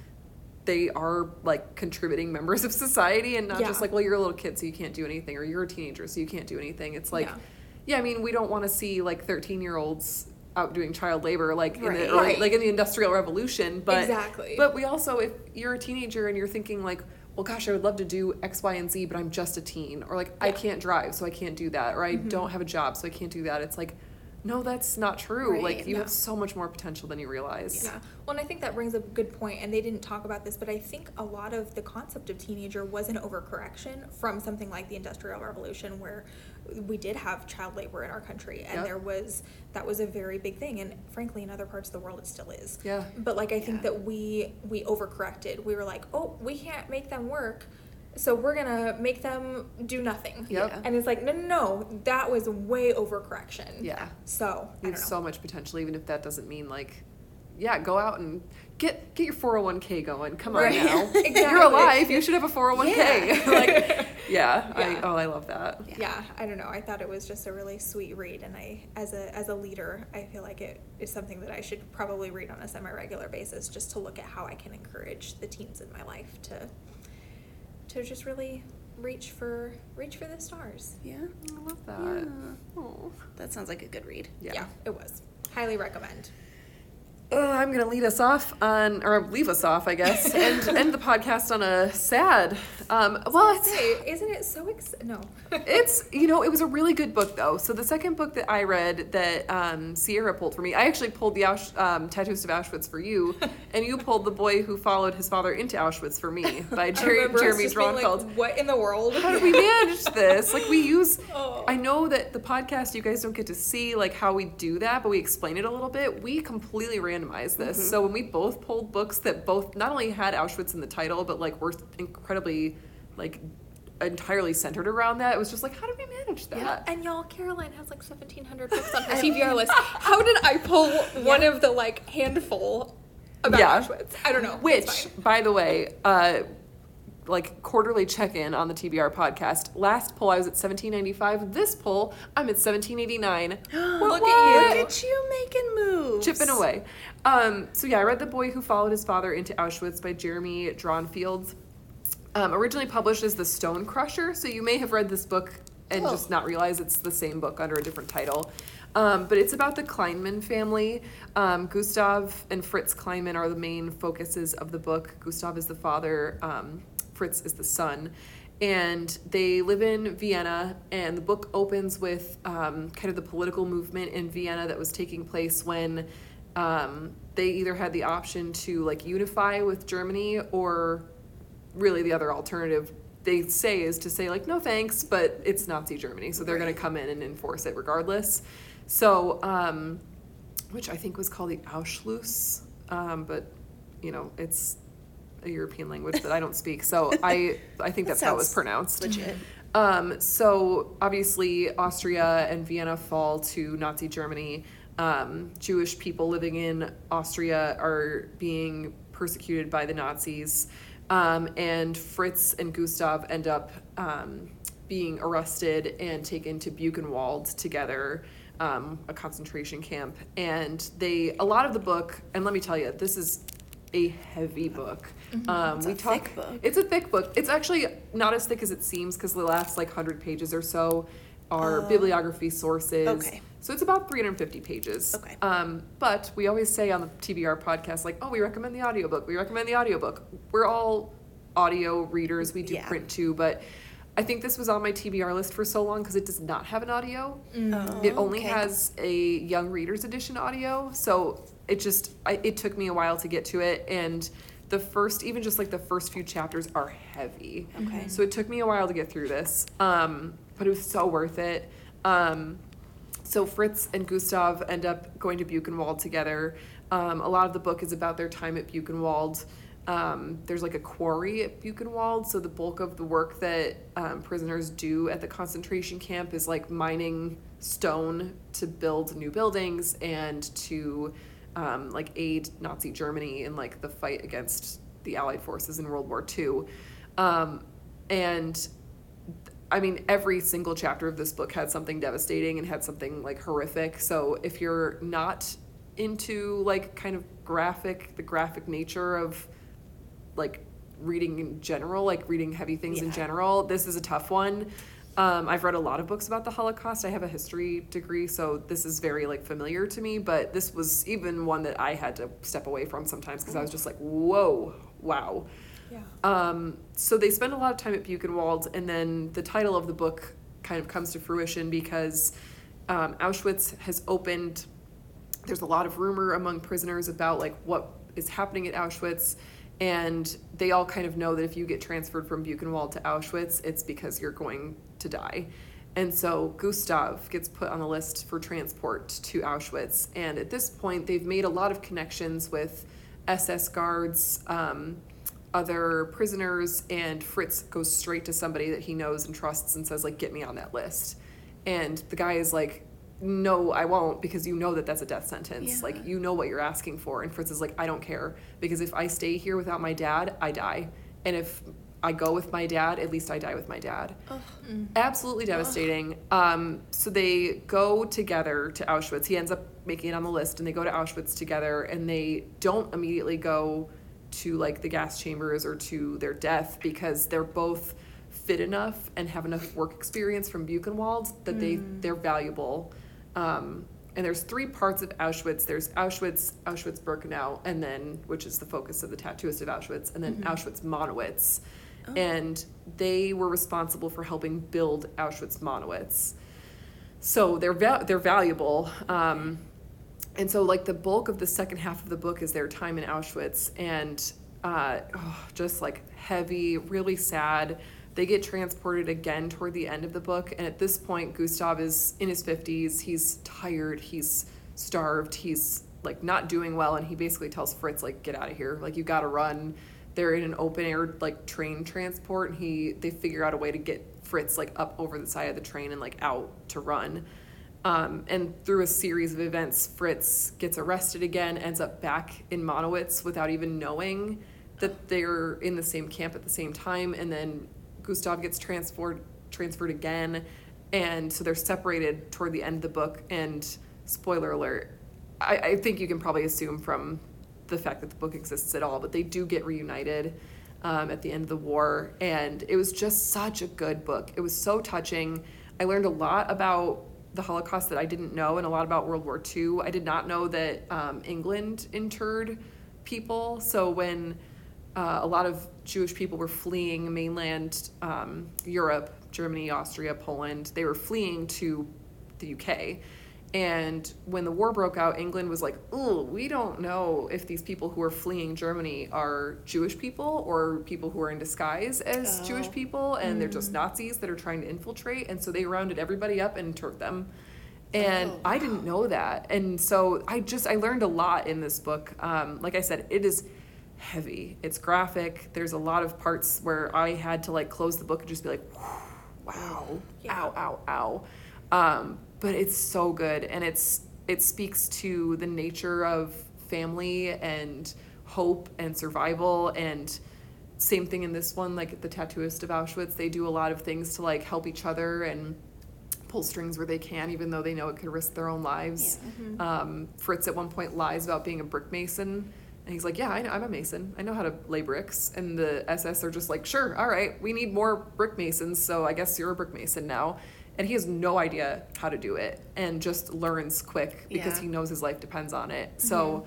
they are like contributing members of society and not Yeah. just like well you're a little kid so you can't do anything or you're a teenager so you can't do anything it's like Yeah. yeah, i mean we don't want to see like 13 year olds out doing child labor like in the early, Right. like in the industrial revolution but Exactly. but we also if you're a teenager and you're thinking like well gosh i would love to do x y and z but i'm just a teen or like i Yeah. Mm-hmm. can't drive so i can't do that or i don't have a job so i can't do that it's like no that's not true Right. like you No. have so much more potential than you realize Yeah. Well, and I think that brings up a good point, and they didn't talk about this, but I think a lot of the concept of teenager was an overcorrection from something like the Industrial Revolution, where we did have child labor in our country, and Yep. there was that was a very big thing, and frankly, in other parts of the world, it still is. Yeah. But like, I think Yeah. that we we overcorrected. We were like, oh, we can't make them work. So we're gonna make them do nothing. Yep. Yeah. And it's like, no, no, no, that was way overcorrection. yeah So I You have so much potential, even if that doesn't mean like, yeah, go out and get get your four hundred one k going. Come on Right. now, Exactly. you're alive. You should have a four hundred one k. Yeah. Like, yeah, I, oh, I love that. yeah i don't know i thought it was just a really sweet read and i as a as a leader i feel like it is something that i should probably read on a semi-regular basis just to look at how i can encourage the teams in my life to to just really reach for reach for the stars. Yeah. I love that. Yeah. Oh. That sounds like a good read. Yeah. it was. Highly recommend. Uh, I'm gonna lead us off on, or leave us off, I guess, and end the podcast on a sad. Um, well, it's, Say, isn't it so ex- no. it's you know it was a really good book though. So the second book that I read that um, Cierra pulled for me, I actually pulled the Ausch- um, Tattooist of Auschwitz for you, and you pulled the boy who followed his father into Auschwitz for me by Jerry, Jeremy just like, what in the world? how did we manage this? Like we use. Oh. I know that the podcast you guys don't get to see like how we do that, but we explain it a little bit. We completely randomized this. Mm-hmm. So when we both pulled books that both not only had Auschwitz in the title, but like were incredibly like entirely centered around that, it was just like, how did we manage that? Yeah, and y'all, Caroline has like 1,700 books on her TBR list. How did I pull one of the like handful about Yeah. Auschwitz? I don't know. Which, by the way, uh, like quarterly check-in on the TBR podcast. Last poll I was at 1795. This poll I'm at 1789. Look at you. Look you. at you making moves. chipping away. Um, so yeah, I read The Boy Who Followed His Father into Auschwitz by Jeremy Dronfield. Um, originally published as The Stone Crusher, so you may have read this book and Oh. just not realize it's the same book under a different title. Um, but it's about the Kleinman family. Um, Gustav and Fritz Kleinman are the main focuses of the book. Gustav is the father, um, Fritz is the son. And they live in Vienna, and the book opens with um, kind of the political movement in Vienna that was taking place when um, they either had the option to like unify with Germany or really the other alternative they say is to say like no thanks but it's nazi germany so they're going to come in and enforce it regardless so um, which i think was called the Anschluss um, but you know it's a european language that i don't speak so i i think That that's how it was pronounced Legit. um, so obviously, Austria and Vienna fall to Nazi Germany. Um, Jewish people living in Austria are being persecuted by the Nazis, um, and Fritz and Gustav end up um, being arrested and taken to Buchenwald together. Um, a concentration camp, and they a lot of the book. And let me tell you, this is a heavy book. Um, It's we a talk. thick book. It's a thick book. It's actually not as thick as it seems because the last like hundred pages or so are Oh. bibliography sources. Okay. So it's about 350 pages. Okay. Um, but we always say on the TBR podcast, like, oh, we recommend the audiobook. We recommend the audiobook. We're all audio readers. We do Yeah. print too, but I think this was on my TBR list for so long because it does not have an audio. Oh, It only okay. has a young readers edition audio, so it just I, it took me a while to get to it, and the first even just like the first few chapters are heavy. Okay. So it took me a while to get through this, um, but it was so worth it. Um, so Fritz and Gustav end up going to Buchenwald together. Um, a lot of the book is about their time at Buchenwald. Um, there's like a quarry at Buchenwald, so the bulk of the work that um, prisoners do at the concentration camp is like mining stone to build new buildings and to um, like aid Nazi Germany in like the fight against the Allied forces in World War II. Um, and I mean, every single chapter of this book had something devastating and had something like horrific. So if you're not into like kind of graphic, the graphic nature of like reading in general, like reading heavy things in general, this is a tough one. Um, I've read a lot of books about the Holocaust. I have a history degree, so this is very like familiar to me. But this was even one that I had to step away from sometimes because I was just like, "Whoa, wow." Yeah. Um, so they spend a lot of time at Buchenwald, and then the title of the book kind of comes to fruition because um, Auschwitz has opened. There's a lot of rumor among prisoners about like what is happening at Auschwitz, and they all kind of know that if you get transferred from Buchenwald to Auschwitz, it's because you're going to die. And so Gustav gets put on the list for transport to Auschwitz. And at this point, they've made a lot of connections with SS guards, um, other prisoners, and Fritz goes straight to somebody that he knows and trusts and says, like, get me on that list. And the guy is like, no, I won't because you know that that's a death sentence. Yeah. Like, you know what you're asking for. And Fritz is like, I don't care because if I stay here without my dad, I die. And if I go with my dad, at least I die with my dad. Absolutely devastating. Um, so they go together to Auschwitz. He ends up making it on the list, and they go to Auschwitz together, and they don't immediately go to like the gas chambers or to their death because they're both fit enough and have enough work experience from Buchenwald that they they're valuable. Um, and there's three parts of Auschwitz. There's Auschwitz, Auschwitz-Birkenau, and then which is the focus of the tattooist of Auschwitz, and then Auschwitz-Monowitz. And they were responsible for helping build Auschwitz-Monowitz. So they're val- they're valuable. Um, and so like the bulk of the second half of the book is their time in Auschwitz and uh, oh, just like heavy, really sad. They get transported again toward the end of the book, and at this point, Gustav is in his fifties. He's tired. He's starved. He's like not doing well, and he basically tells Fritz like, "Get out of here! Like you got to run." They're in an open air like train transport, and he they figure out a way to get Fritz like up over the side of the train and like out to run. Um, and through a series of events, Fritz gets arrested again, ends up back in Monowitz without even knowing that they're in the same camp at the same time. And then Gustav gets transferred transferred again, and so they're separated toward the end of the book. And spoiler alert, I, I think you can probably assume from the fact that the book exists at all, but they do get reunited um, at the end of the war, and it was just such a good book. It was so touching. I learned a lot about the Holocaust that I didn't know, and a lot about World War II. I did not know that um, England interred people. So when uh, a lot of Jewish people were fleeing mainland um, Europe, Germany, Austria, Poland, they were fleeing to the UK. And when the war broke out, England was like, oh, we don't know if these people who are fleeing Germany are Jewish people or people who are in disguise as Jewish people, and they're just Nazis that are trying to infiltrate. And so they rounded everybody up and interned them. And Oh. I didn't know that. And so I just, I learned a lot in this book. Um, like I said, it is heavy, it's graphic. There's a lot of parts where I had to like close the book and just be like, wow, Yeah. ow, ow, ow. Um, but it's so good, and it's it speaks to the nature of family and hope and survival and same thing in this one like the tattooist of auschwitz they do a lot of things to like help each other and pull strings where they can even though they know it could risk their own lives. Um, fritz at one point lies about being a brick mason and he's like yeah I know, i'm a mason. I know how to lay bricks. And the ss are just like sure all right we need more brick masons so i guess you're a brick mason now and he has no idea how to do it and just learns quick because Yeah. he knows his life depends on it so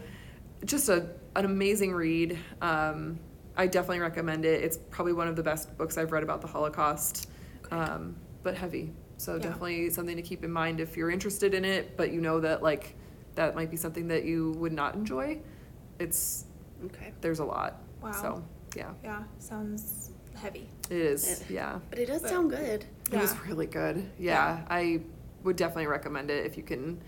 just a an amazing read um, i definitely recommend it it's probably one of the best books i've read about the holocaust um, but heavy so Yeah. definitely something to keep in mind if you're interested in it but you know that like that might be something that you would not enjoy it's Okay. there's a lot Wow. so yeah Yeah, sounds heavy. it is It- yeah But it does But- sound good. It was really good. Yeah, I would definitely recommend it if you can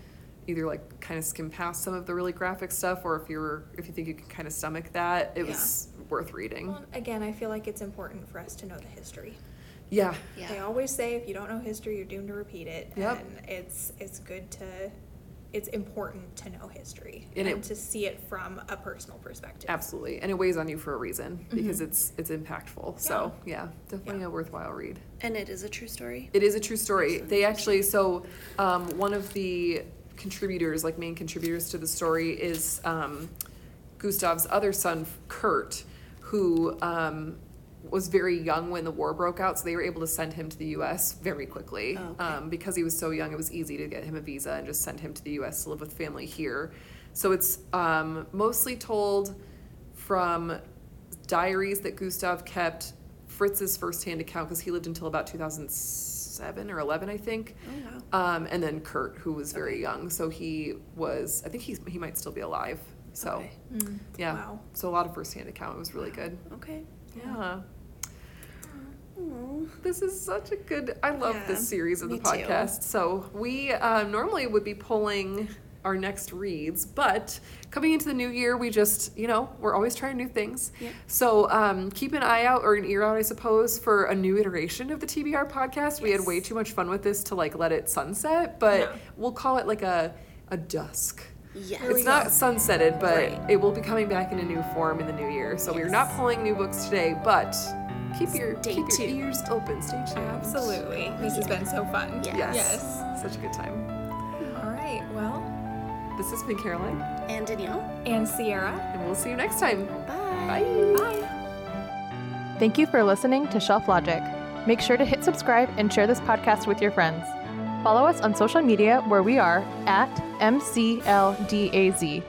either like kind of skim past some of the really graphic stuff or if you're if you think you can kind of stomach that, it Yeah. was worth reading. Well, again, I feel like it's important for us to know the history. Yeah. Yeah. They always say if you don't know history, you're doomed to repeat it. Yep. And it's it's good to it's important to know history And and, it- to see it from a personal perspective. Absolutely. And it weighs on you for a reason because it's it's impactful. So, yeah, definitely Yeah. a worthwhile read. And it is a true story. It is a true story. They actually, so um, one of the contributors, like main contributors to the story, is um, Gustav's other son, Kurt, who um, was very young when the war broke out. So they were able to send him to the U.S. very quickly. Oh, okay. Um, because he was so young, it was easy to get him a visa and just send him to the U.S. to live with family here. So it's um, mostly told from diaries that Gustav kept, Fritz's firsthand account because he lived until about 2007 or 11, I think. Oh, wow. Um, and then Kurt, who was very young, so he was. I think he's he might still be alive. So Okay. Mm. yeah, Wow. so a lot of firsthand account. It was really good. Okay. Yeah. This is such a good. I love Yeah, this series of the me too. podcast. So we uh, normally would be pulling our next reads, but coming into the new year, we just you know we're always trying new things. Yeah. So um, keep an eye out or an ear out, I suppose, for a new iteration of the TBR podcast. We had way too much fun with this to like let it sunset, but Yeah. we'll call it like a a dusk. Yes. It's not go. sunsetted, but Right. it will be coming back in a new form in the new year. So we're not pulling new books today, but keep your Stay keep your ears open. Stay tuned. Absolutely. This has been so fun. Yes. Yes. Yes. Such a good time. All right. Well, This has been Caroline, And Dannelle. and Cierra. and we'll see you next time. Bye. Bye. Bye. Thank you for listening to Shelf Logic. Make sure to hit subscribe and share this podcast with your friends. Follow us on social media where we are at MCLDAZ.